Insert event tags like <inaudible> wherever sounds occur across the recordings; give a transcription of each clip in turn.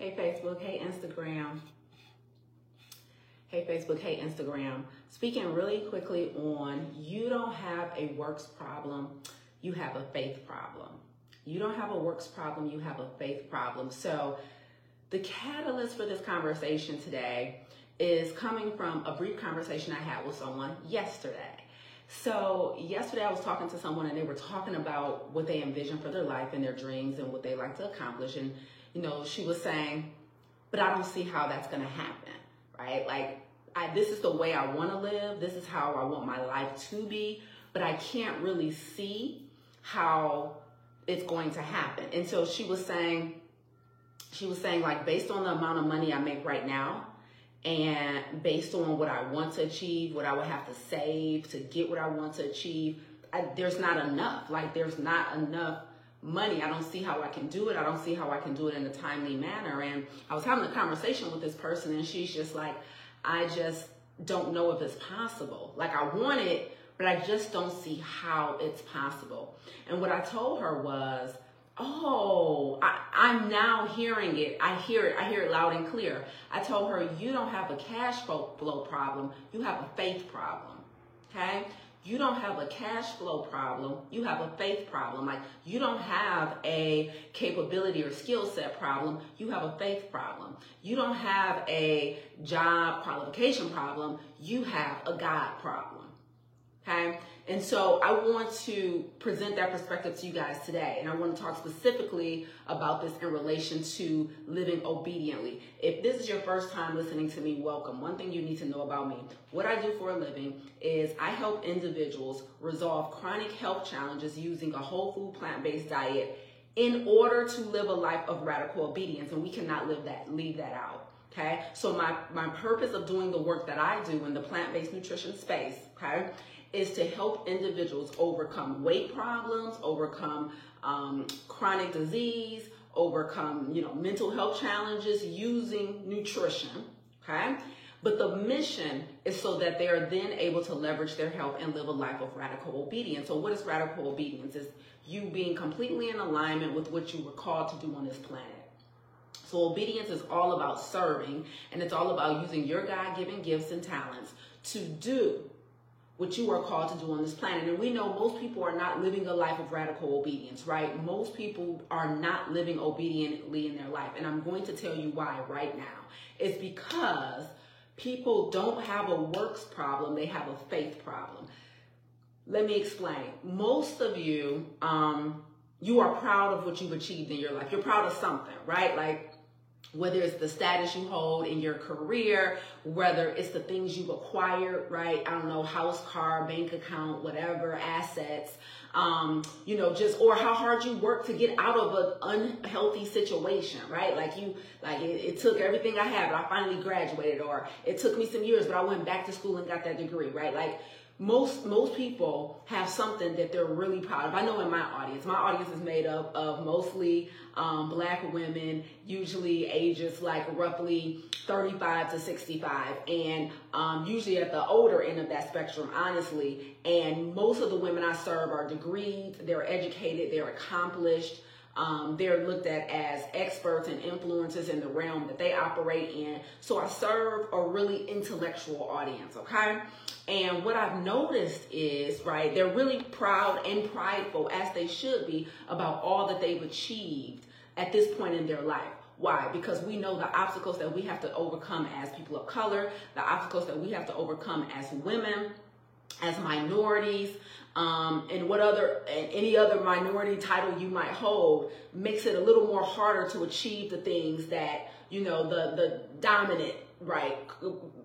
Hey Facebook, hey Instagram. Hey Facebook, hey Instagram. Speaking really quickly on you don't have a works problem, you have a faith problem. You don't have a works problem, you have a faith problem. So the catalyst for this conversation today is coming from a brief conversation I had with someone yesterday. So, yesterday I was talking to someone and they were talking about what they envision for their life and their dreams and what they like to accomplish. And, you know, she was saying, but I don't see how that's going to happen, right? Like, I, this is the way I want to live. This is how I want my life to be, but I can't really see how it's going to happen. And so she was saying, she was saying, like, based on the amount of money I make right now, and based on what I want to achieve, what I would have to save to get what I want to achieve, I, there's not enough. Like, there's not enough money. I don't see how I can do it. I don't see how I can do it in a timely manner. And I was having a conversation with this person, and she's just like, I just don't know if it's possible. Like, I want it, but I just don't see how it's possible. And what I told her was, Oh, I, I'm now hearing it. I hear it. I hear it loud and clear. I told her, you don't have a cash flow problem. You have a faith problem. Okay? You don't have a cash flow problem. You have a faith problem. Like you don't have a capability or skill set problem. You have a faith problem. You don't have a job qualification problem. You have a God problem. Okay? And so I want to present that perspective to you guys today. And I want to talk specifically about this in relation to living obediently. If this is your first time listening to me, welcome. One thing you need to know about me what I do for a living is I help individuals resolve chronic health challenges using a whole food plant based diet in order to live a life of radical obedience. And we cannot live that, leave that out. Okay. So my, my purpose of doing the work that I do in the plant-based nutrition space, okay, is to help individuals overcome weight problems, overcome um, chronic disease, overcome you know mental health challenges using nutrition. Okay. But the mission is so that they are then able to leverage their health and live a life of radical obedience. So, what is radical obedience? Is you being completely in alignment with what you were called to do on this planet. So, obedience is all about serving, and it's all about using your God given gifts and talents to do what you are called to do on this planet. And we know most people are not living a life of radical obedience, right? Most people are not living obediently in their life. And I'm going to tell you why right now. It's because people don't have a works problem, they have a faith problem. Let me explain. Most of you, um, you are proud of what you've achieved in your life. You're proud of something, right? Like whether it's the status you hold in your career, whether it's the things you've acquired, right? I don't know, house, car, bank account, whatever, assets, um, you know, just, or how hard you work to get out of an unhealthy situation, right? Like you, like it, it took everything I had, but I finally graduated, or it took me some years, but I went back to school and got that degree, right? Like, most most people have something that they're really proud of. I know in my audience, my audience is made up of mostly um, black women, usually ages like roughly 35 to 65, and um, usually at the older end of that spectrum, honestly. And most of the women I serve are degreed, they're educated, they're accomplished. Um, they're looked at as experts and influencers in the realm that they operate in. So I serve a really intellectual audience, okay? And what I've noticed is, right, they're really proud and prideful, as they should be, about all that they've achieved at this point in their life. Why? Because we know the obstacles that we have to overcome as people of color, the obstacles that we have to overcome as women, as minorities, um, and what other and any other minority title you might hold makes it a little more harder to achieve the things that you know the the dominant right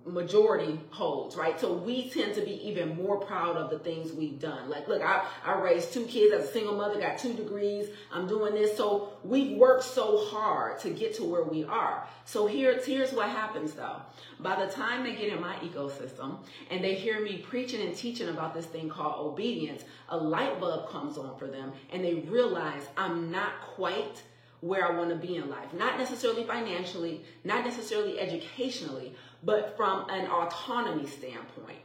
majority holds right? So we tend to be even more proud of the things we've done. Like look i i raised two kids as a single mother got two degrees. I'm doing this. So we've worked so hard to get to where we are. So here's here's what happens though. By the time they get in my ecosystem and they hear me preaching and teaching about this thing called obedience a light bulb comes on for them and they realize i'm not quite where I want to be in life. Not necessarily financially, not necessarily educationally, but from an autonomy standpoint,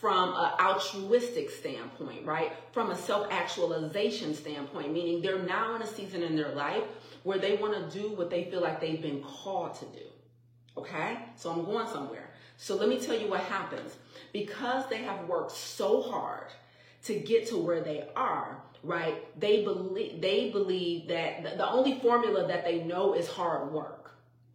from an altruistic standpoint, right? From a self actualization standpoint, meaning they're now in a season in their life where they want to do what they feel like they've been called to do. Okay? So I'm going somewhere. So let me tell you what happens. Because they have worked so hard to get to where they are, right? They believe they believe that the only formula that they know is hard work.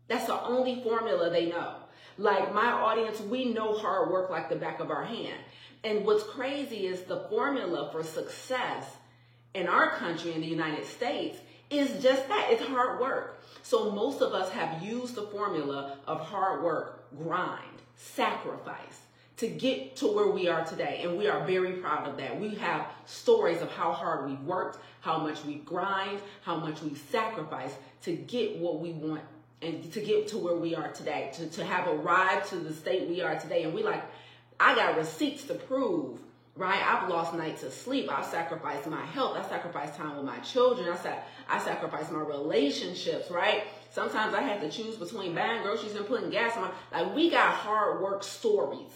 That's the only formula they know. Like my audience, we know hard work like the back of our hand. And what's crazy is the formula for success in our country, in the United States, is just that it's hard work. So most of us have used the formula of hard work, grind, sacrifice to get to where we are today. And we are very proud of that. We have stories of how hard we've worked, how much we grind, how much we sacrifice to get what we want and to get to where we are today, to, to have arrived to the state we are today. And we like, I got receipts to prove, right? I've lost nights of sleep. I've sacrificed my health. I sacrificed time with my children. I said, I sacrificed my relationships, right? Sometimes I had to choose between buying groceries and putting gas on my, like we got hard work stories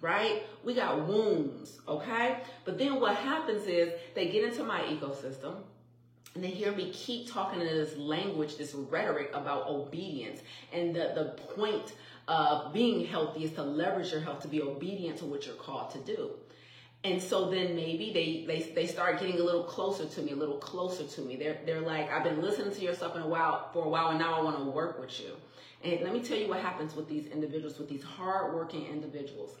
right? We got wounds, okay? But then what happens is they get into my ecosystem and they hear me keep talking in this language, this rhetoric about obedience. And the, the point of being healthy is to leverage your health to be obedient to what you're called to do. And so then maybe they, they they start getting a little closer to me, a little closer to me. They're they're like, I've been listening to your stuff in a while for a while, and now I want to work with you. And let me tell you what happens with these individuals, with these hardworking individuals.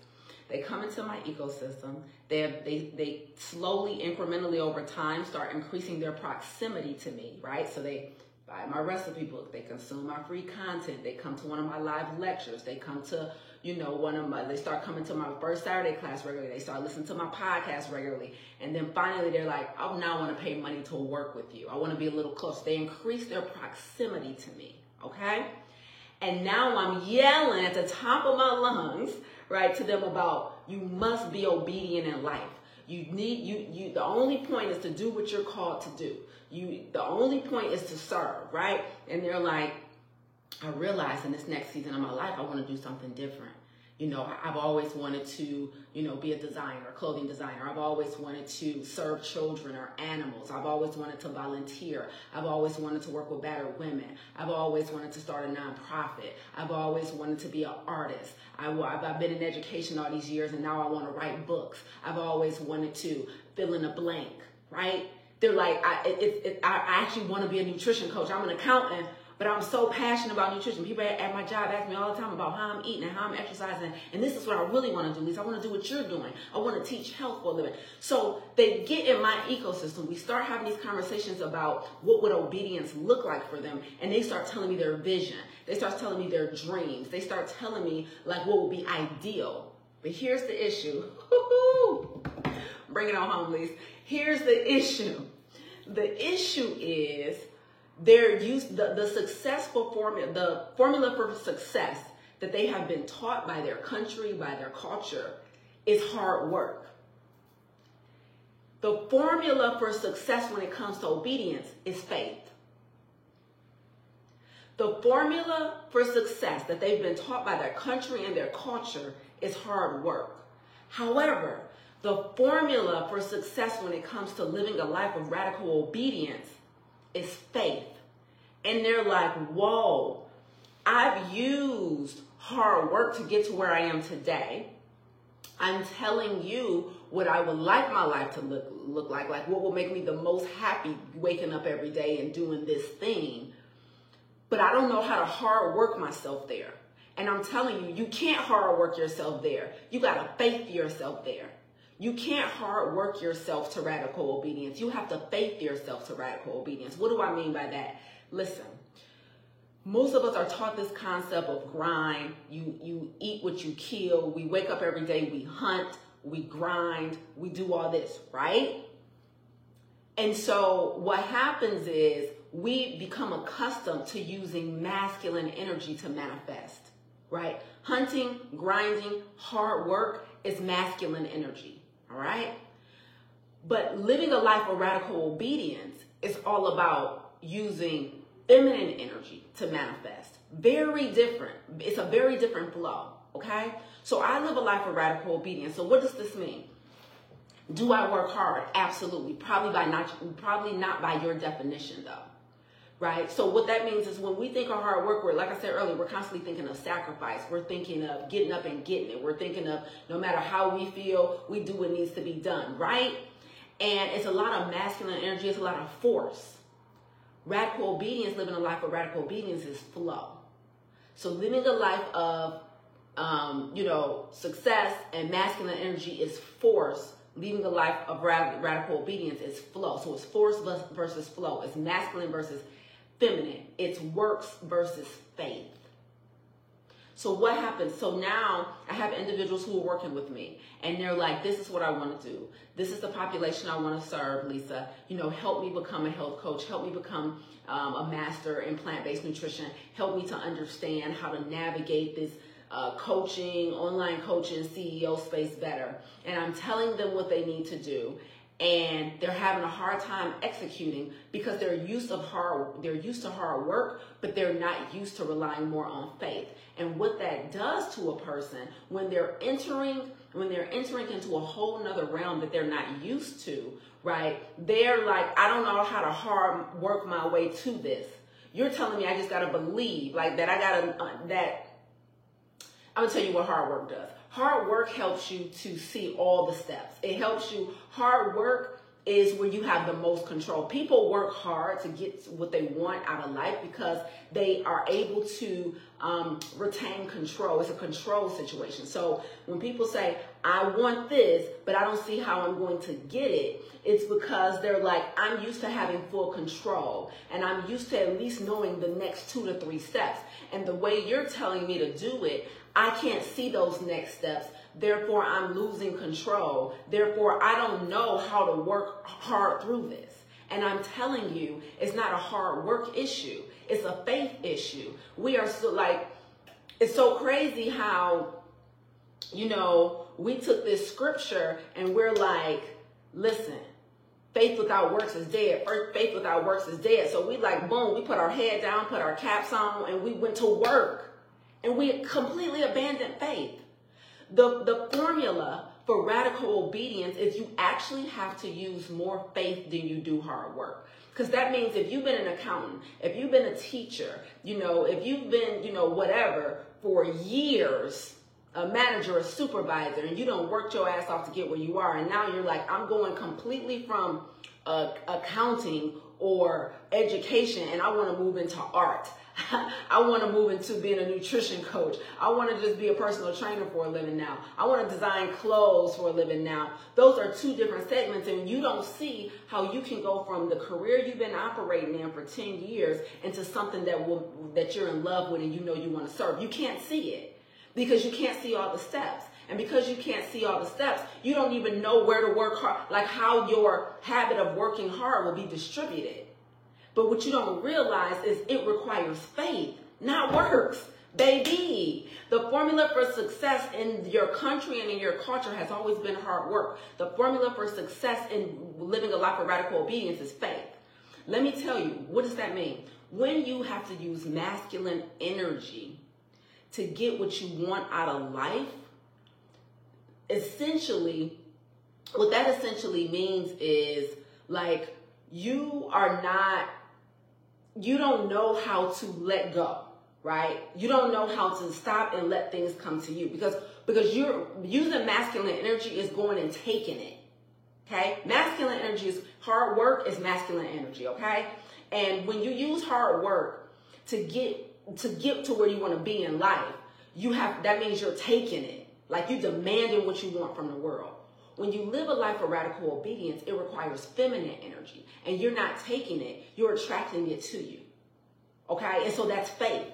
They come into my ecosystem. They, they, they slowly, incrementally over time start increasing their proximity to me, right? So they buy my recipe book. They consume my free content. They come to one of my live lectures. They come to, you know, one of my, they start coming to my first Saturday class regularly. They start listening to my podcast regularly. And then finally they're like, oh, I now want to pay money to work with you. I want to be a little close. They increase their proximity to me, okay? And now I'm yelling at the top of my lungs right, to them about you must be obedient in life. You need you you the only point is to do what you're called to do. You the only point is to serve, right? And they're like, I realize in this next season of my life I want to do something different. You know, I've always wanted to, you know, be a designer, a clothing designer. I've always wanted to serve children or animals. I've always wanted to volunteer. I've always wanted to work with battered women. I've always wanted to start a nonprofit. I've always wanted to be an artist. I, have been in education all these years and now I want to write books. I've always wanted to fill in a blank, right? They're like, I, it, it, I actually want to be a nutrition coach. I'm an accountant but I'm so passionate about nutrition. People at my job ask me all the time about how I'm eating and how I'm exercising. And this is what I really want to do, Lisa. I want to do what you're doing. I want to teach health for a living. So they get in my ecosystem. We start having these conversations about what would obedience look like for them. And they start telling me their vision. They start telling me their dreams. They start telling me like what would be ideal. But here's the issue. <laughs> Bring it on home. Here's the issue. The issue is they're used the, the successful formula the formula for success that they have been taught by their country by their culture is hard work. The formula for success when it comes to obedience is faith. The formula for success that they've been taught by their country and their culture is hard work. However the formula for success when it comes to living a life of radical obedience is faith. And they're like, whoa, I've used hard work to get to where I am today. I'm telling you what I would like my life to look, look like, like what will make me the most happy waking up every day and doing this thing. But I don't know how to hard work myself there. And I'm telling you, you can't hard work yourself there. You got to faith yourself there. You can't hard work yourself to radical obedience. You have to faith yourself to radical obedience. What do I mean by that? Listen, most of us are taught this concept of grind. You you eat what you kill. We wake up every day, we hunt, we grind, we do all this, right? And so what happens is we become accustomed to using masculine energy to manifest, right? Hunting, grinding, hard work is masculine energy. All right? But living a life of radical obedience is all about using feminine energy to manifest. Very different. It's a very different flow. Okay? So I live a life of radical obedience. So what does this mean? Do I work hard? Absolutely. Probably by not probably not by your definition though. Right? So what that means is when we think of hard work, we're like I said earlier, we're constantly thinking of sacrifice. We're thinking of getting up and getting it. We're thinking of no matter how we feel, we do what needs to be done, right? And it's a lot of masculine energy, it's a lot of force. Radical obedience, living a life of radical obedience is flow. So living a life of um, you know, success and masculine energy is force Leading a life of radical obedience is flow. So it's force versus flow. It's masculine versus feminine. It's works versus faith. So what happens? So now I have individuals who are working with me and they're like, this is what I want to do. This is the population I want to serve, Lisa. You know, help me become a health coach. Help me become um, a master in plant-based nutrition. Help me to understand how to navigate this uh, coaching, online coaching, CEO space better. And I'm telling them what they need to do. And they're having a hard time executing because they're used of hard they're used to hard work, but they're not used to relying more on faith. And what that does to a person when they're entering when they're entering into a whole nother realm that they're not used to, right? They're like, I don't know how to hard work my way to this. You're telling me I just gotta believe, like that. I gotta uh, that I'm gonna tell you what hard work does. Hard work helps you to see all the steps. It helps you. Hard work is where you have the most control. People work hard to get what they want out of life because they are able to um, retain control. It's a control situation. So when people say, I want this, but I don't see how I'm going to get it, it's because they're like, I'm used to having full control and I'm used to at least knowing the next two to three steps. And the way you're telling me to do it, I can't see those next steps. Therefore, I'm losing control. Therefore, I don't know how to work hard through this. And I'm telling you, it's not a hard work issue. It's a faith issue. We are so like, it's so crazy how, you know, we took this scripture and we're like, listen, faith without works is dead. Faith without works is dead. So we like, boom, we put our head down, put our caps on, and we went to work and we completely abandoned faith. The, the formula for radical obedience is you actually have to use more faith than you do hard work. Because that means if you've been an accountant, if you've been a teacher, you know, if you've been, you know, whatever for years, a manager, a supervisor, and you don't work your ass off to get where you are, and now you're like, I'm going completely from uh, accounting or education, and I want to move into art. <laughs> I want to move into being a nutrition coach. I want to just be a personal trainer for a living now. I want to design clothes for a living now. Those are two different segments, and you don't see how you can go from the career you've been operating in for 10 years into something that will that you're in love with and you know you want to serve. You can't see it because you can't see all the steps. And because you can't see all the steps, you don't even know where to work hard, like how your habit of working hard will be distributed. But what you don't realize is it requires faith, not works. Baby, the formula for success in your country and in your culture has always been hard work. The formula for success in living a life of radical obedience is faith. Let me tell you, what does that mean? When you have to use masculine energy to get what you want out of life, essentially, what that essentially means is like you are not you don't know how to let go, right? You don't know how to stop and let things come to you because because you're using masculine energy is going and taking it. Okay? Masculine energy is hard work is masculine energy, okay? And when you use hard work to get to get to where you want to be in life, you have that means you're taking it. Like you demanding what you want from the world. When you live a life of radical obedience, it requires feminine energy, and you're not taking it, you're attracting it to you. Okay? And so that's faith.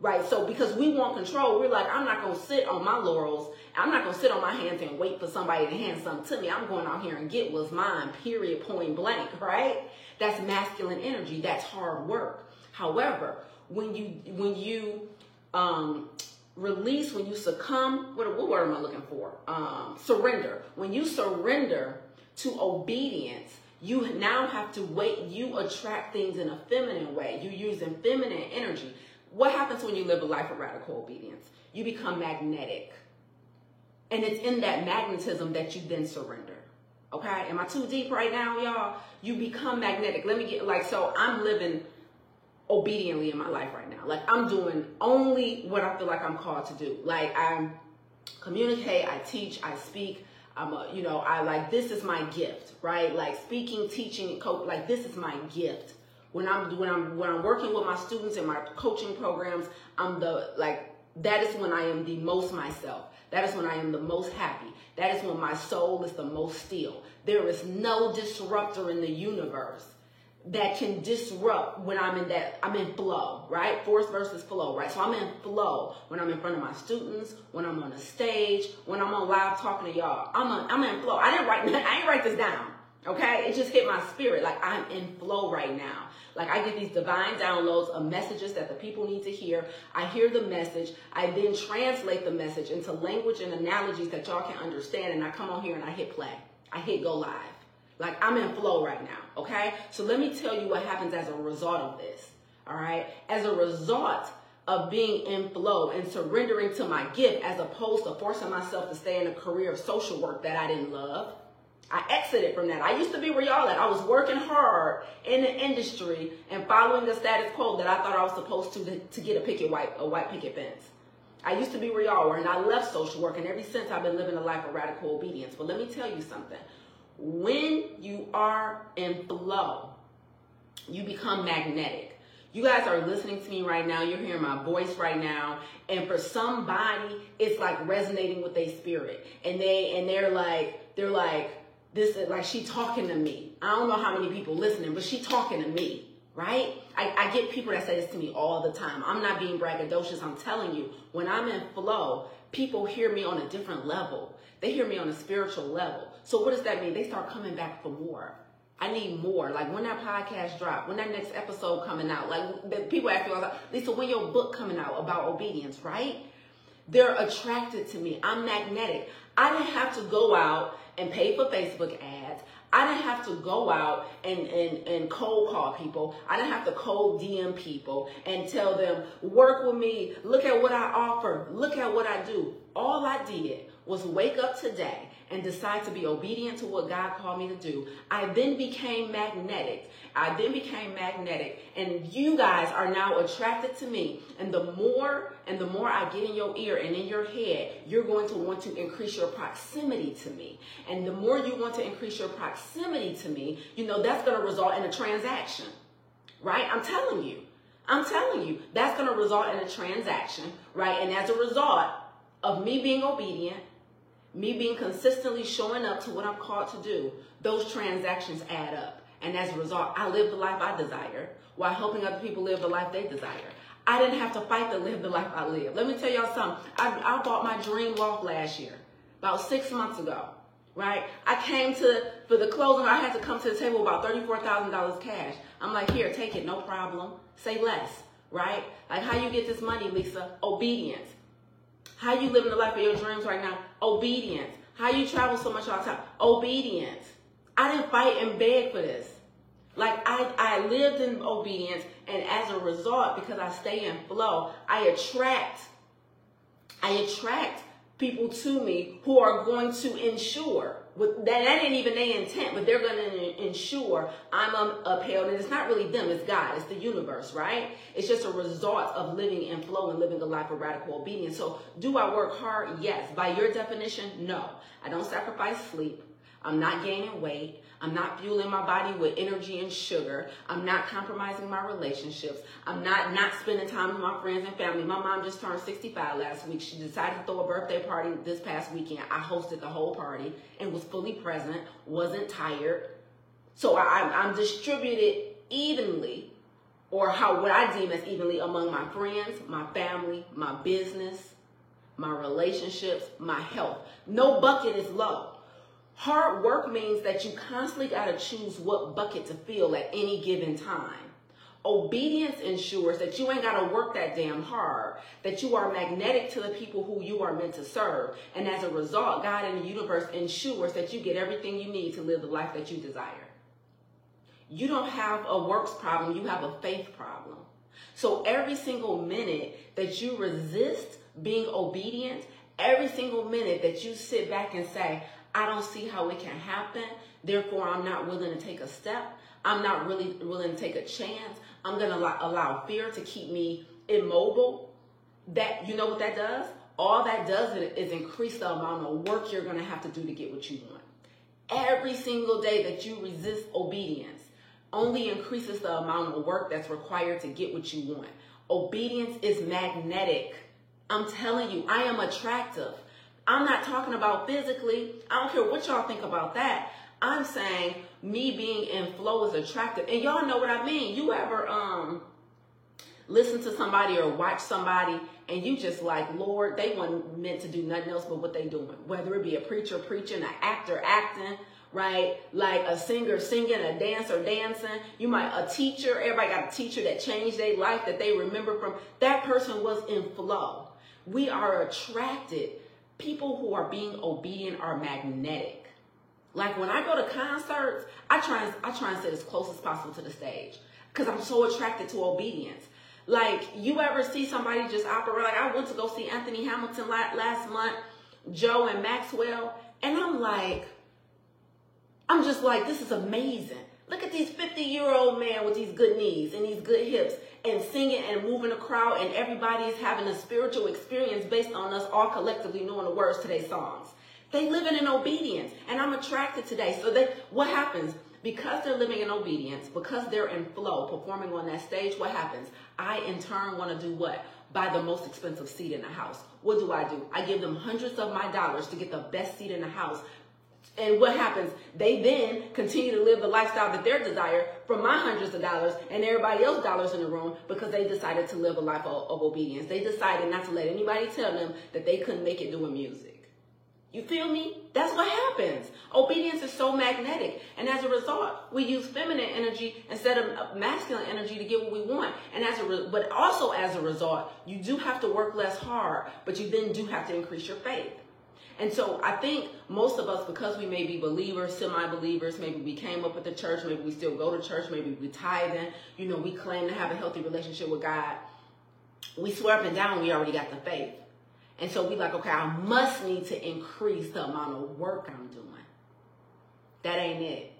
Right? So because we want control, we're like, I'm not going to sit on my laurels. I'm not going to sit on my hands and wait for somebody to hand something to me. I'm going out here and get what's mine, period, point blank, right? That's masculine energy. That's hard work. However, when you, when you, um, release, when you succumb, what, what word am I looking for? Um, surrender. When you surrender to obedience, you now have to wait. You attract things in a feminine way. You're using feminine energy. what happens when you live a life of radical obedience? You become magnetic. And it's in that magnetism that you then surrender. Okay? Am I too deep right now, y'all? You become magnetic. Let me get like so I'm living obediently in my life right now. Like I'm doing only what I feel like I'm called to do. Like I communicate, I teach, I speak. I'm a, you know, I like this is my gift, right? Like speaking, teaching, like this is my gift. When I'm when I'm when I'm working with my students in my coaching programs, I'm the like that is when I am the most myself. That is when I am the most happy. That is when my soul is the most still. There is no disruptor in the universe that can disrupt when I'm in that, I'm in flow, right? Force versus flow, right? So I'm in flow when I'm in front of my students, when I'm on a stage, when I'm on live talking to y'all. I'm, a, I'm in flow. I didn't write, <laughs> I didn't write this down, okay? It just hit my spirit. Like I'm in flow right now. Like I get these divine downloads of messages that the people need to hear. I hear the message. I then translate the message into language and analogies that y'all can understand. And I come on here and I hit play. I hit go live. Like I'm in flow right now, okay? So let me tell you what happens as a result of this, all right? As a result of being in flow and surrendering to my gift as opposed to forcing myself to stay in a career of social work that I didn't love. I exited from that. I used to be where y'all at. I was working hard in the industry and following the status quo that I thought I was supposed to to, to get a picket white a white picket fence. I used to be where y'all were, and I left social work, and ever since I've been living a life of radical obedience. But let me tell you something when you are in flow, you become magnetic. You guys are listening to me right now. You're hearing my voice right now. And for somebody, it's like resonating with their spirit. And they and they're like, they're like, this is like she talking to me. I don't know how many people listening, but she talking to me, right? I, I get people that say this to me all the time. I'm not being braggadocious. I'm telling you, when I'm in flow, people hear me on a different level. They hear me on a spiritual level. So what does that mean? They start coming back for more. I need more. Like when that podcast drop, when that next episode coming out, like people ask me that, Lisa, when your book coming out about obedience, right? They're attracted to me. I'm magnetic. I didn't have to go out and pay for Facebook ads. I didn't have to go out and, and, and cold call people. I didn't have to cold DM people and tell them, work with me. Look at what I offer. Look at what I do. All I did was wake up today and decide to be obedient to what God called me to do. I then became magnetic. I then became magnetic and you guys are now attracted to me. And the more and the more I get in your ear and in your head, you're going to want to increase your proximity to me. And the more you want to increase your proximity to me, you know, that's going to result in a transaction, right? I'm telling you. I'm telling you, that's going to result in a transaction, right? And as a result of me being obedient, me being consistently showing up to what I'm called to do, those transactions add up. And as a result, I live the life I desire while helping other people live the life they desire. I didn't have to fight to live the life I live. Let me tell y'all something. I, I bought my dream walk last year, about six months ago, right? I came to, for the closing, I had to come to the table about $34,000 cash. I'm like, here, take it, no problem. Say less, right? Like, how you get this money, Lisa? Obedience. How you living the life of your dreams right now? Obedience. How you travel so much all the time? Obedience. I didn't fight and beg for this. Like I, I lived in obedience, and as a result, because I stay in flow, I attract, I attract people to me who are going to ensure that, that ain't even their intent, but they're going to ensure I'm upheld. And it's not really them, it's God, it's the universe, right? It's just a result of living in flow and living a life of radical obedience. So, do I work hard? Yes. By your definition, no. I don't sacrifice sleep. I'm not gaining weight. I'm not fueling my body with energy and sugar. I'm not compromising my relationships. I'm not not spending time with my friends and family. My mom just turned 65 last week. She decided to throw a birthday party this past weekend. I hosted the whole party and was fully present, wasn't tired. So I, I'm distributed evenly, or how what I deem as evenly among my friends, my family, my business, my relationships, my health. No bucket is low. Hard work means that you constantly got to choose what bucket to fill at any given time. Obedience ensures that you ain't got to work that damn hard, that you are magnetic to the people who you are meant to serve. And as a result, God in the universe ensures that you get everything you need to live the life that you desire. You don't have a works problem, you have a faith problem. So every single minute that you resist being obedient, every single minute that you sit back and say, I don't see how it can happen, therefore I'm not willing to take a step, I'm not really willing to take a chance, I'm going to allow fear to keep me immobile. That you know what that does? All that does is increase the amount of work you're going to have to do to get what you want. Every single day that you resist obedience only increases the amount of work that's required to get what you want. Obedience is magnetic. I'm telling you, I am attractive. I'm not talking about physically. I don't care what y'all think about that. I'm saying me being in flow is attractive. And y'all know what I mean. You ever um listen to somebody or watch somebody and you just like, Lord, they weren't meant to do nothing else but what they doing. Whether it be a preacher preaching, an actor acting, right? Like a singer singing, a dancer dancing. You might a teacher. Everybody got a teacher that changed their life that they remember from. That person was in flow. We are attracted. People who are being obedient are magnetic. Like when I go to concerts, I try and I try and sit as close as possible to the stage because I'm so attracted to obedience. Like you ever see somebody just operate? Like I went to go see Anthony Hamilton last month, Joe and Maxwell, and I'm like, I'm just like, this is amazing. Look at these 50 year old man with these good knees and these good hips and singing and moving the crowd, and everybody is having a spiritual experience based on us all collectively knowing the words to their songs. They living in obedience, and I'm attracted today. So that what happens? Because they're living in obedience, because they're in flow, performing on that stage, what happens? I in turn want to do what? Buy the most expensive seat in the house. What do I do? I give them hundreds of my dollars to get the best seat in the house. And what happens? They then continue to live the lifestyle that they desire from my hundreds of dollars and everybody else's dollars in the room because they decided to live a life of, of obedience. They decided not to let anybody tell them that they couldn't make it doing music. You feel me? That's what happens. Obedience is so magnetic. And as a result, we use feminine energy instead of masculine energy to get what we want. And as a re- but also as a result, you do have to work less hard, but you then do have to increase your faith. And so I think most of us, because we may be believers, semi-believers, maybe we came up with the church, maybe we still go to church, maybe we tithe in, you know, we claim to have a healthy relationship with God. We swear up and down we already got the faith. And so we like, okay, I must need to increase the amount of work I'm doing. That ain't it.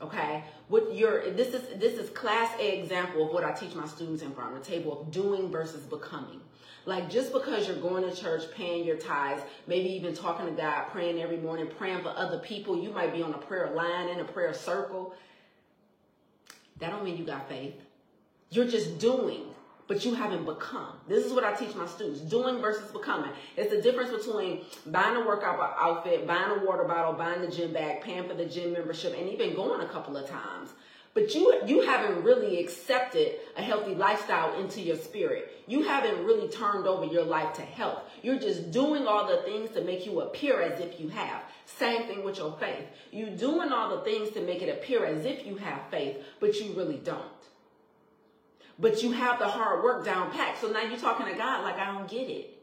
Okay? What your this is this is class A example of what I teach my students in front of the table of doing versus becoming. Like just because you're going to church, paying your tithes, maybe even talking to God, praying every morning, praying for other people, you might be on a prayer line in a prayer circle. That don't mean you got faith. You're just doing but you haven't become. This is what I teach my students doing versus becoming. It's the difference between buying a workout outfit, buying a water bottle, buying the gym bag, paying for the gym membership, and even going a couple of times. But you, you haven't really accepted a healthy lifestyle into your spirit. You haven't really turned over your life to health. You're just doing all the things to make you appear as if you have. Same thing with your faith. You're doing all the things to make it appear as if you have faith, but you really don't but you have the hard work down packed. So now you're talking to God like I don't get it.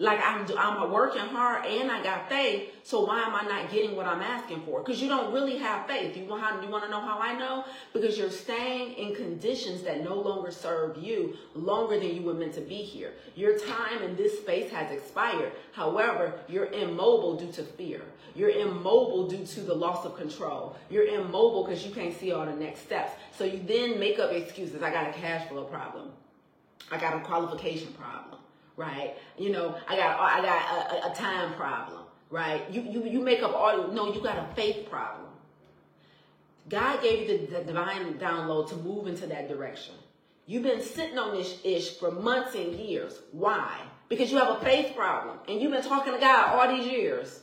Like I'm, I'm working hard and I got faith. So why am I not getting what I'm asking for? Because you don't really have faith. You want, you want to know how I know? Because you're staying in conditions that no longer serve you longer than you were meant to be here. Your time in this space has expired. However, you're immobile due to fear. You're immobile due to the loss of control. You're immobile because you can't see all the next steps. So you then make up excuses. I got a cash flow problem. I got a qualification problem right? You know, I got I got a, a time problem, right? You you you make up all no, you got a faith problem. God gave you the, the divine download to move into that direction. You've been sitting on this ish for months and years. Why? Because you have a faith problem and you've been talking to God all these years.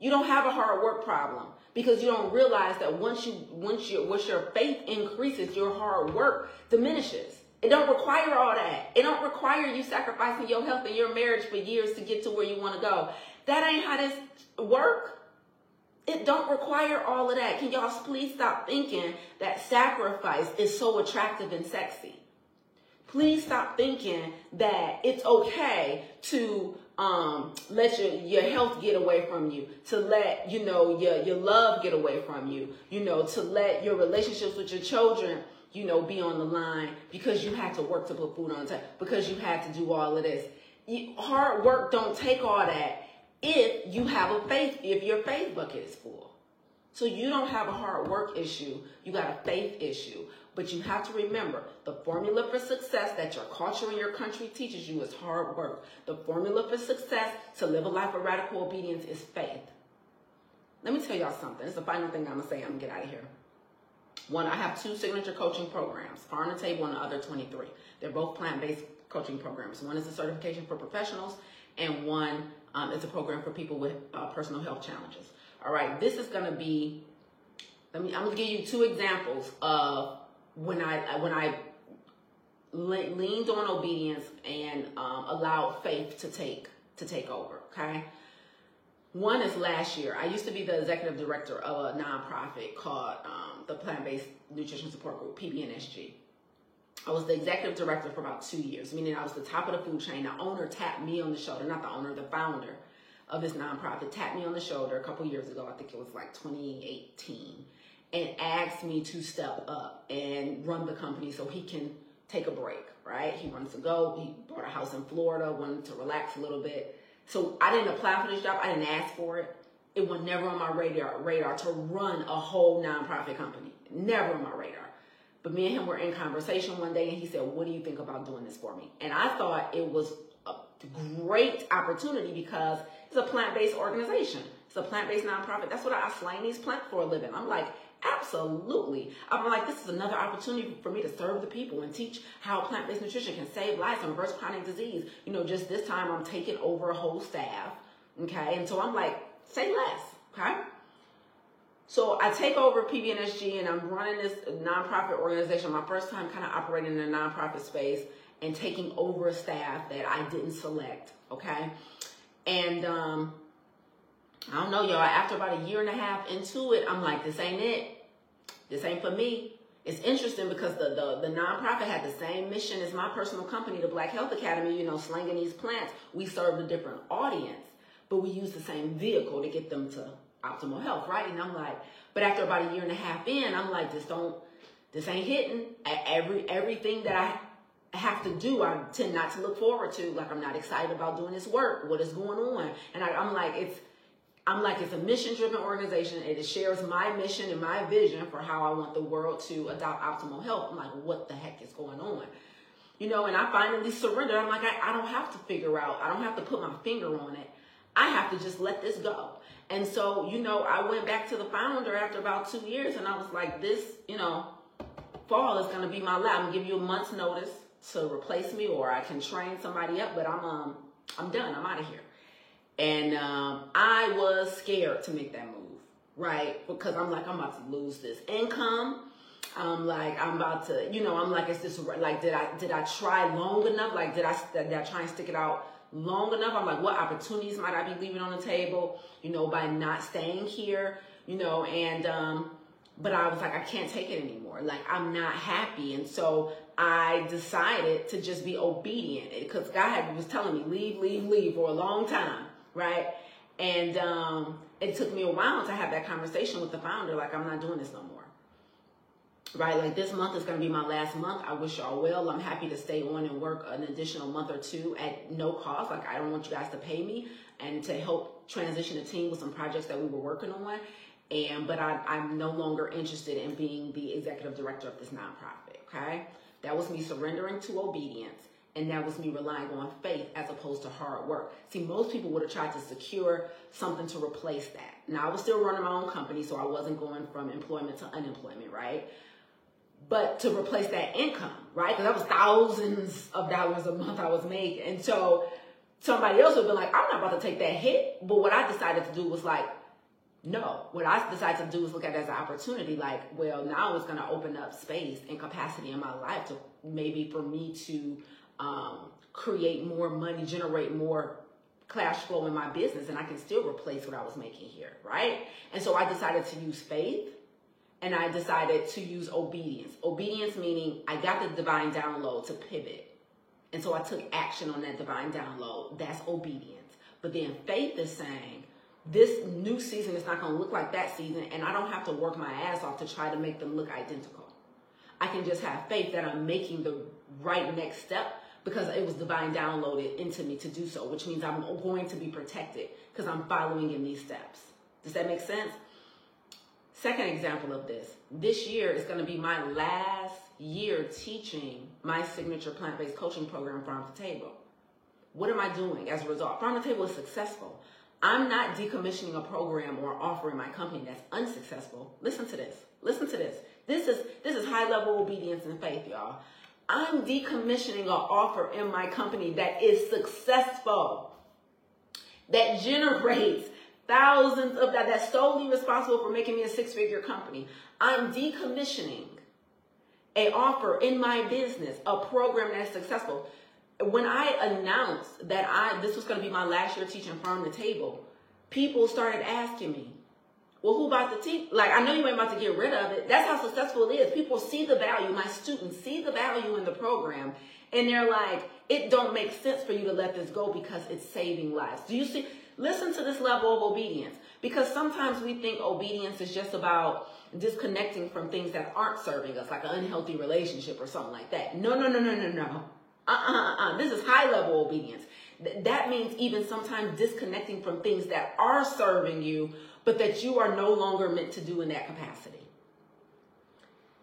You don't have a hard work problem because you don't realize that once you once your once your faith increases, your hard work diminishes. It don't require all that. It don't require you sacrificing your health and your marriage for years to get to where you want to go. That ain't how this work. It don't require all of that. Can y'all please stop thinking that sacrifice is so attractive and sexy? Please stop thinking that it's okay to um, let your, your health get away from you, to let, you know, your, your love get away from you, you know, to let your relationships with your children you know, be on the line because you had to work to put food on table, because you had to do all of this. Hard work don't take all that if you have a faith, if your faith bucket is full. So you don't have a hard work issue, you got a faith issue. But you have to remember the formula for success that your culture and your country teaches you is hard work. The formula for success to live a life of radical obedience is faith. Let me tell y'all something. It's the final thing I'm gonna say. I'm gonna get out of here. One, I have two signature coaching programs, Farm to Table and the other 23. They're both plant-based coaching programs. One is a certification for professionals, and one um, is a program for people with uh, personal health challenges. All right, this is gonna be. Let me. I'm gonna give you two examples of when I when I leaned on obedience and um, allowed faith to take to take over. Okay. One is last year. I used to be the executive director of a nonprofit called um, the Plant Based Nutrition Support Group, PBNSG. I was the executive director for about two years, meaning I was the top of the food chain. The owner tapped me on the shoulder, not the owner, the founder of this nonprofit tapped me on the shoulder a couple years ago. I think it was like 2018 and asked me to step up and run the company so he can take a break, right? He wants to go. He bought a house in Florida, wanted to relax a little bit. So I didn't apply for this job. I didn't ask for it. It was never on my radar radar to run a whole nonprofit company. Never on my radar. But me and him were in conversation one day and he said, What do you think about doing this for me? And I thought it was a great opportunity because it's a plant-based organization. It's a plant-based nonprofit. That's what I slay these plants for a living. I'm like, Absolutely. I'm like, this is another opportunity for me to serve the people and teach how plant based nutrition can save lives and reverse chronic disease. You know, just this time I'm taking over a whole staff. Okay. And so I'm like, say less. Okay. So I take over PBNSG and I'm running this nonprofit organization. My first time kind of operating in a nonprofit space and taking over a staff that I didn't select. Okay. And, um, I don't know, y'all. After about a year and a half into it, I'm like, this ain't it. This ain't for me. It's interesting because the, the, the nonprofit had the same mission as my personal company, the Black Health Academy, you know, slanging these plants. We serve a different audience, but we use the same vehicle to get them to optimal health, right? And I'm like, but after about a year and a half in, I'm like, this don't, this ain't hitting. Every everything that I have to do, I tend not to look forward to. Like I'm not excited about doing this work. What is going on? And I, I'm like, it's I'm like, it's a mission driven organization. It shares my mission and my vision for how I want the world to adopt optimal health. I'm like, what the heck is going on? You know, and I finally surrendered. I'm like, I, I don't have to figure out, I don't have to put my finger on it. I have to just let this go. And so, you know, I went back to the founder after about two years and I was like, this, you know, fall is going to be my lab. I'm going to give you a month's notice to replace me or I can train somebody up, but I'm, um, I'm done. I'm out of here. And um, I was scared to make that move, right? Because I'm like, I'm about to lose this income. I'm like, I'm about to, you know, I'm like, is this like, did I did I try long enough? Like, did I did I try and stick it out long enough? I'm like, what opportunities might I be leaving on the table? You know, by not staying here, you know, and um, but I was like, I can't take it anymore. Like, I'm not happy, and so I decided to just be obedient because God had, was telling me, leave, leave, leave for a long time right? And um, it took me a while to have that conversation with the founder, like, I'm not doing this no more. Right, like this month is going to be my last month. I wish y'all well. I'm happy to stay on and work an additional month or two at no cost. Like, I don't want you guys to pay me and to help transition the team with some projects that we were working on. And, but I, I'm no longer interested in being the executive director of this nonprofit. Okay. That was me surrendering to obedience and that was me relying on faith as opposed to hard work. See, most people would have tried to secure something to replace that. Now, I was still running my own company, so I wasn't going from employment to unemployment, right? But to replace that income, right? Because that was thousands of dollars a month I was making. And so somebody else would be like, I'm not about to take that hit. But what I decided to do was like, no, what I decided to do is look at it as an opportunity. Like, well, now it's going to open up space and capacity in my life to maybe for me to um, create more money, generate more cash flow in my business, and I can still replace what I was making here, right? And so I decided to use faith and I decided to use obedience. Obedience meaning I got the divine download to pivot. And so I took action on that divine download. That's obedience. But then faith is saying, this new season is not going to look like that season, and I don't have to work my ass off to try to make them look identical. I can just have faith that I'm making the right next step because it was divine downloaded into me to do so, which means I'm going to be protected because I'm following in these steps. Does that make sense? Second example of this this year is going to be my last year teaching my signature plant based coaching program, Farm to Table. What am I doing as a result? Farm to Table is successful. I'm not decommissioning a program or offering my company that's unsuccessful. Listen to this. Listen to this. This is this is high level obedience and faith, y'all. I'm decommissioning an offer in my company that is successful, that generates thousands of that, that's solely responsible for making me a six figure company. I'm decommissioning a offer in my business, a program that's successful. When I announced that I this was going to be my last year teaching farm to table, people started asking me, well, who about to teach? Like, I know you ain't about to get rid of it. That's how successful it is. People see the value. My students see the value in the program, and they're like, it don't make sense for you to let this go because it's saving lives. Do you see? Listen to this level of obedience because sometimes we think obedience is just about disconnecting from things that aren't serving us, like an unhealthy relationship or something like that. No, no, no, no, no, no. Uh-uh, uh-uh. This is high level obedience. That means even sometimes disconnecting from things that are serving you but that you are no longer meant to do in that capacity.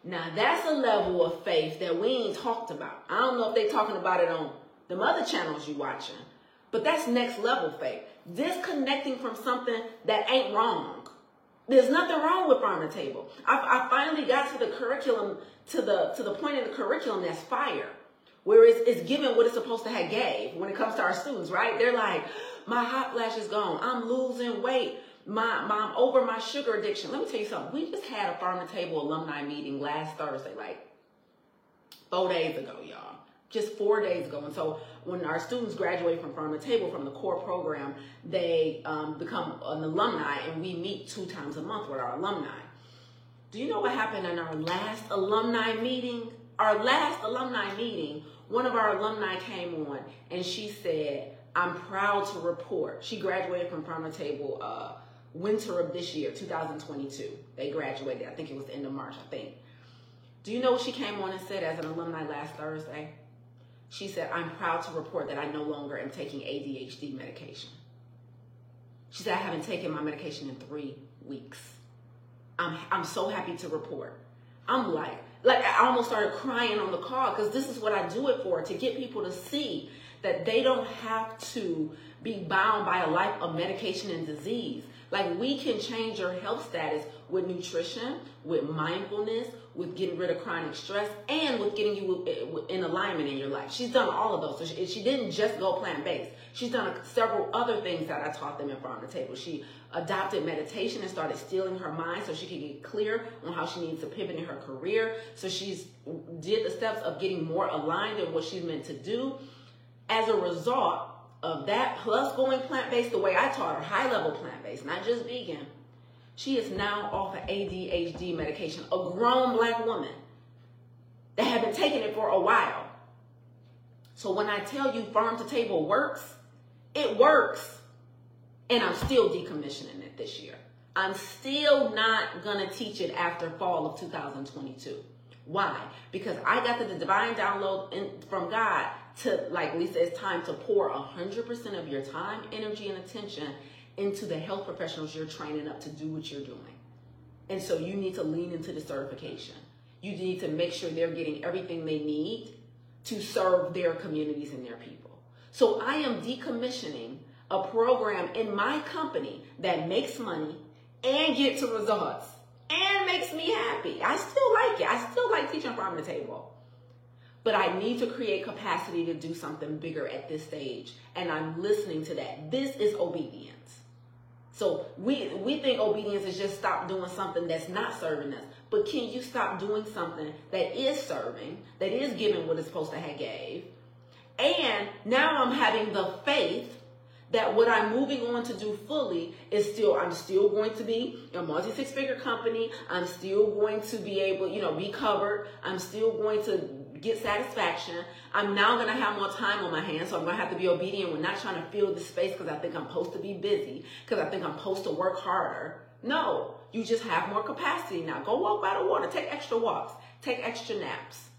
Now that's a level of faith that we ain't talked about. I don't know if they're talking about it on the other channels you watching, but that's next level faith. Disconnecting from something that ain't wrong. There's nothing wrong with farm to table. I, I finally got to the curriculum, to the to the point in the curriculum that's fire, where it's, it's given what it's supposed to have gave when it comes to our students, right? They're like, my hot flash is gone. I'm losing weight my mom over my sugar addiction. Let me tell you something. We just had a farm to table alumni meeting last Thursday, like four days ago, y'all. Just four days ago. And so when our students graduate from farm to table from the core program, they um, become an alumni and we meet two times a month with our alumni. Do you know what happened in our last alumni meeting? Our last alumni meeting, one of our alumni came on and she said, I'm proud to report. She graduated from farm table uh, winter of this year, 2022. They graduated. I think it was the end of March, I think. Do you know what she came on and said as an alumni last Thursday? She said, I'm proud to report that I no longer am taking ADHD medication. She said, I haven't taken my medication in three weeks. I'm, I'm so happy to report. I'm like, like I almost started crying on the call because this is what I do it for to get people to see that they don't have to be bound by a life of medication and disease. Like we can change your health status with nutrition, with mindfulness, with getting rid of chronic stress, and with getting you eh, in alignment in your life. She's done all of those. So she, she didn't just go plant based. She's done uh, several other things that I taught them in Farm the Table. She adopted meditation and started stealing her mind so she could get clear on how she needs to pivot in her career. So she's did the steps of getting more aligned in what she's meant to do. As a result, of that plus going plant-based the way I taught her, high level plant-based, not just vegan, she is now off of ADHD medication, a grown black woman that had been taking it for a while. So when I tell you farm to table works, it works. And I'm still decommissioning it this year. I'm still not going to teach it after fall of 2022. Why? Because I got the divine download in, from God to, like Lisa, it's time to pour 100% of your time, energy, and attention into the health professionals you're training up to do what you're doing. And so you need to lean into the certification. You need to make sure they're getting everything they need to serve their communities and their people. So I am decommissioning a program in my company that makes money and gets results and makes me happy. I still like it. I still like teaching farm the table but I need to create capacity to do something bigger at this stage. And I'm listening to that. This is obedience. So we we think obedience is just stop doing something that's not serving us. But can you stop doing something that is serving, that is giving what it's supposed to have gave? And now I'm having the faith that what I'm moving on to do fully is still, I'm still going to be a multi six figure company. I'm still going to be able, you know, be covered. I'm still going to get satisfaction. I'm now going to have more time on my hands, so I'm going to have to be obedient. We're not trying to fill the space because I think I'm supposed to be busy, because I think I'm supposed to work harder. No, you just have more capacity now. Go walk by the water, take extra walks. Take extra naps.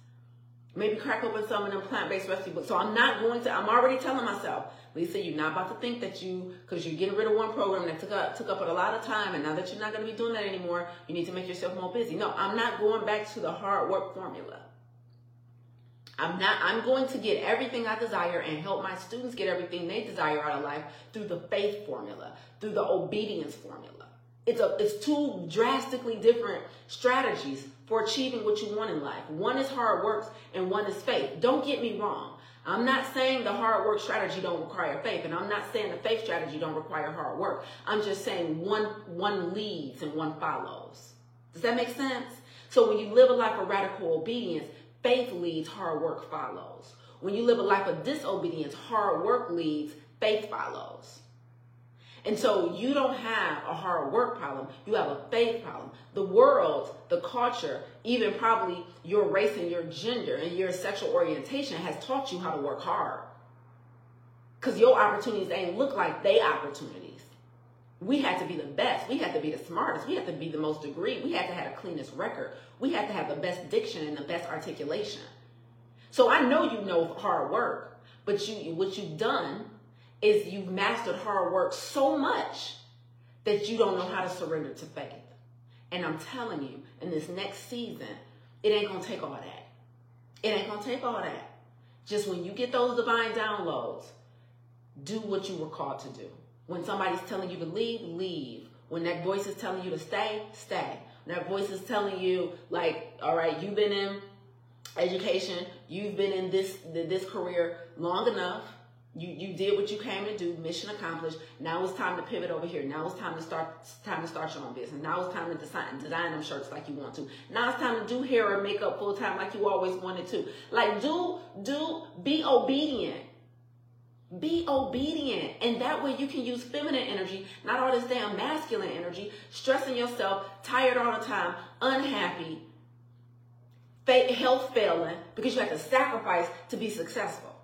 Maybe crack open some of them plant-based recipe books. So I'm not going to, I'm already telling myself, Lisa, you're not about to think that you, because you're getting rid of one program that took up, took up a lot of time, and now that you're not going to be doing that anymore, you need to make yourself more busy. No, I'm not going back to the hard work formula. I'm not, I'm going to get everything I desire and help my students get everything they desire out of life through the faith formula, through the obedience formula. It's a, it's two drastically different strategies for achieving what you want in life. One is hard work and one is faith. Don't get me wrong. I'm not saying the hard work strategy don't require faith, and I'm not saying the faith strategy don't require hard work. I'm just saying one one leads and one follows. Does that make sense? So when you live a life of radical obedience, faith leads, hard work follows. When you live a life of disobedience, hard work leads, faith follows. And so you don't have a hard work problem. You have a faith problem. The world, the culture, even probably your race and your gender and your sexual orientation has taught you how to work hard. Because your opportunities ain't look like they opportunities. We had to be the best. We had to be the smartest. We had to be the most degree. We had to have the cleanest record. We had to have the best diction and the best articulation. So I know you know hard work, but you what you've done is you've mastered hard work so much that you don't know how to surrender to faith. And I'm telling you, in this next season, it ain't gonna take all that. It ain't gonna take all that. Just when you get those divine downloads, do what you were called to do. When somebody's telling you to leave, leave. When that voice is telling you to stay, stay. When that voice is telling you, like, all right, you've been in education, you've been in this this career long enough you you did what you came to do, mission accomplished. Now it's time to pivot over here. Now it's time to start time to start your own business. Now it's time to design design them shirts like you want to. Now it's time to do hair or makeup full time like you always wanted to. Like do do be obedient. Be obedient. And that way you can use feminine energy, not all this damn masculine energy, stressing yourself, tired all the time, unhappy, health failing, because you have to sacrifice to be successful.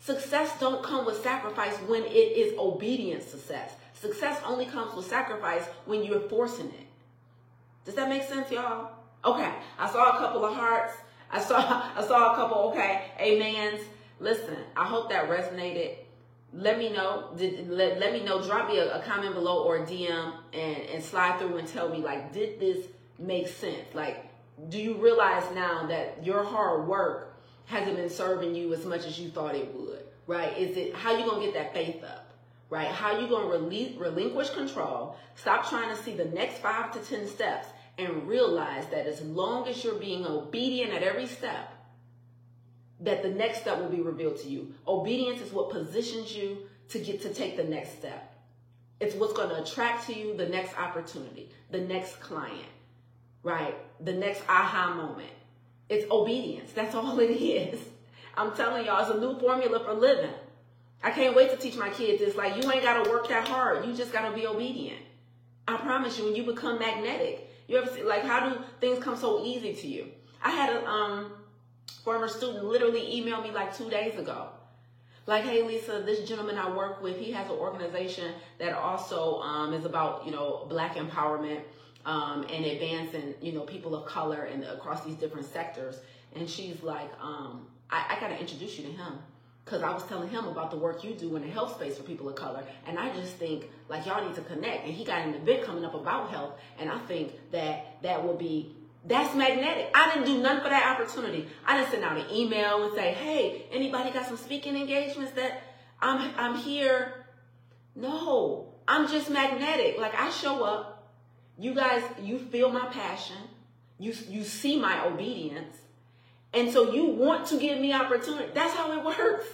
Success don't come with sacrifice when it is obedient success. Success only comes with sacrifice when you're forcing it. Does that make sense, y'all? Okay, I saw a couple of hearts. I saw <laughs> I saw a couple, okay, amens. Listen, I hope that resonated. Let me know. Did, let, let me know. Drop me a, a comment below or DM and, and slide through and tell me, like, did this make sense? Like, do you realize now that your hard work hasn't been serving you as much as you thought it would, right? Is it how you gonna get that faith up, right? How you gonna release, relinquish control, stop trying to see the next five to 10 steps and realize that as long as you're being obedient at every step, that the next step will be revealed to you. Obedience is what positions you to get to take the next step. It's what's going to attract to you the next opportunity, the next client, right? The next aha moment. It's obedience. That's <laughs> all it is. I'm telling y'all, it's a new formula for living. I can't wait to teach my kids this. Like, you ain't got to work that hard. You just got to be obedient. I promise you, when you become magnetic, you ever see, like, how do things come so easy to you? I had a um, former student literally emailed me like two days ago. Like, hey, Lisa, this gentleman I work with, he has an organization that also um, is about, you know, black empowerment um, and advancing, you know, people of color and across these different sectors. And she's like, um, I, I got to introduce you to him because I was telling him about the work you do in the health space for people of color. And I just think like y'all need to connect. And he got an event coming up about health. And I think that that will be, that's magnetic. I didn't do none for that opportunity. I didn't send out an email and say, hey, anybody got some speaking engagements that I'm, I'm here? No, I'm just magnetic. Like I show up you guys, you feel my passion. You, you see my obedience. And so you want to give me opportunity. That's how it works.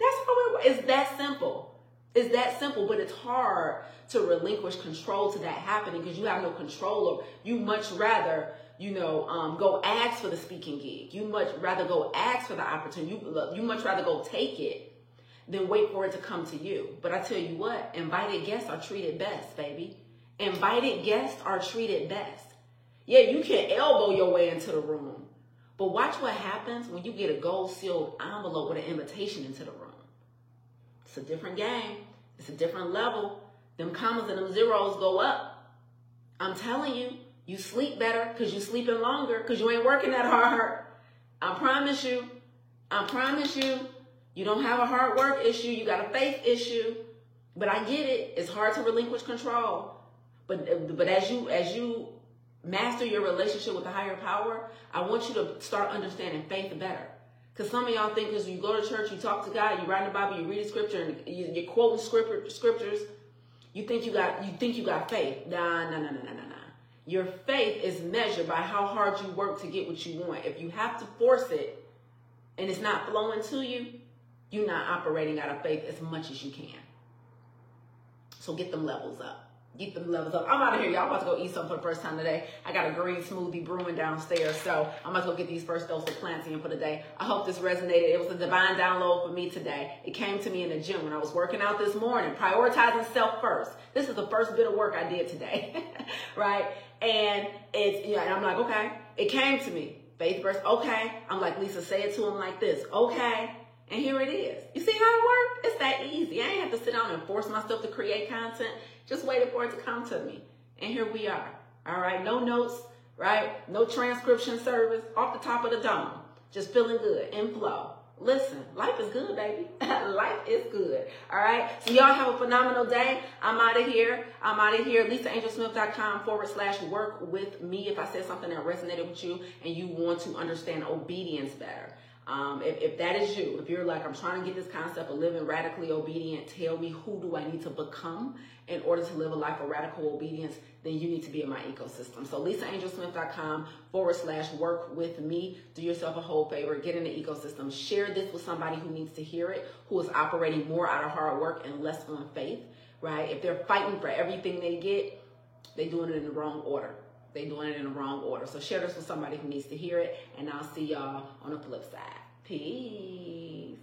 That's how it works. It's that simple. It's that simple, but it's hard to relinquish control to that happening because you have no control over. You much rather, you know, um, go ask for the speaking gig. You much rather go ask for the opportunity. You, you much rather go take it than wait for it to come to you. But I tell you what, invited guests are treated best, baby. Invited guests are treated best. Yeah, you can elbow your way into the room, but watch what happens when you get a gold sealed envelope with an invitation into the room. It's a different game. It's a different level. Them commas and them zeros go up. I'm telling you, You sleep better because you sleeping longer because you ain't working that hard. I promise you. I promise you. You don't have a hard work issue. You got a faith issue. But I get it. It's hard to relinquish control. But but as you as you master your relationship with the higher power, I want you to start understanding faith better. Because some of y'all think because you go to church, you talk to God, you write the Bible, you read the scripture, and you're quoting scriptures, you think you got you think you got faith. Nah, nah, nah, nah, nah, nah. Your faith is measured by how hard you work to get what you want. If you have to force it and it's not flowing to you, you're not operating out of faith as much as you can. So get them levels up. Get them levels up. I'm out of here, y'all. I'm about to go eat something for the first time today. I got a green smoothie brewing downstairs, so I'm about to go get these first dose of planting for the day. I hope this resonated. It was a divine download for me today. It came to me in the gym when I was working out this morning, prioritizing self first. This is the first bit of work I did today, <laughs> right? And it's, yeah, and I'm like, okay. It came to me. Faith verse, okay. I'm like, Lisa, say it to him like this, okay. And here it is. You see how it worked? It's that easy. I ain't have to sit down and force myself to create content. Just waited for it to come to me. And here we are. All right. No notes, right? No transcription service off the top of the dome. Just feeling good in flow. Listen, life is good, baby. <laughs> life is good. All right. So y'all have a phenomenal day. I'm out of here. I'm out of here. LisaAngelSmith.com forward slash work with me. If I said something that resonated with you and you want to understand obedience better. Um, if, if that is you, if you're like, I'm trying to get this concept of living radically obedient, tell me who do I need to become in order to live a life of radical obedience, then you need to be in my ecosystem. So lisaangelsmith.com forward slash work with me. Do yourself a whole favor. Get in the ecosystem. Share this with somebody who needs to hear it, who is operating more out of hard work and less on faith, right? If they're fighting for everything they get, they're doing it in the wrong order. They're doing it in the wrong order. So share this with somebody who needs to hear it, and I'll see y'all on the flip side. Peace.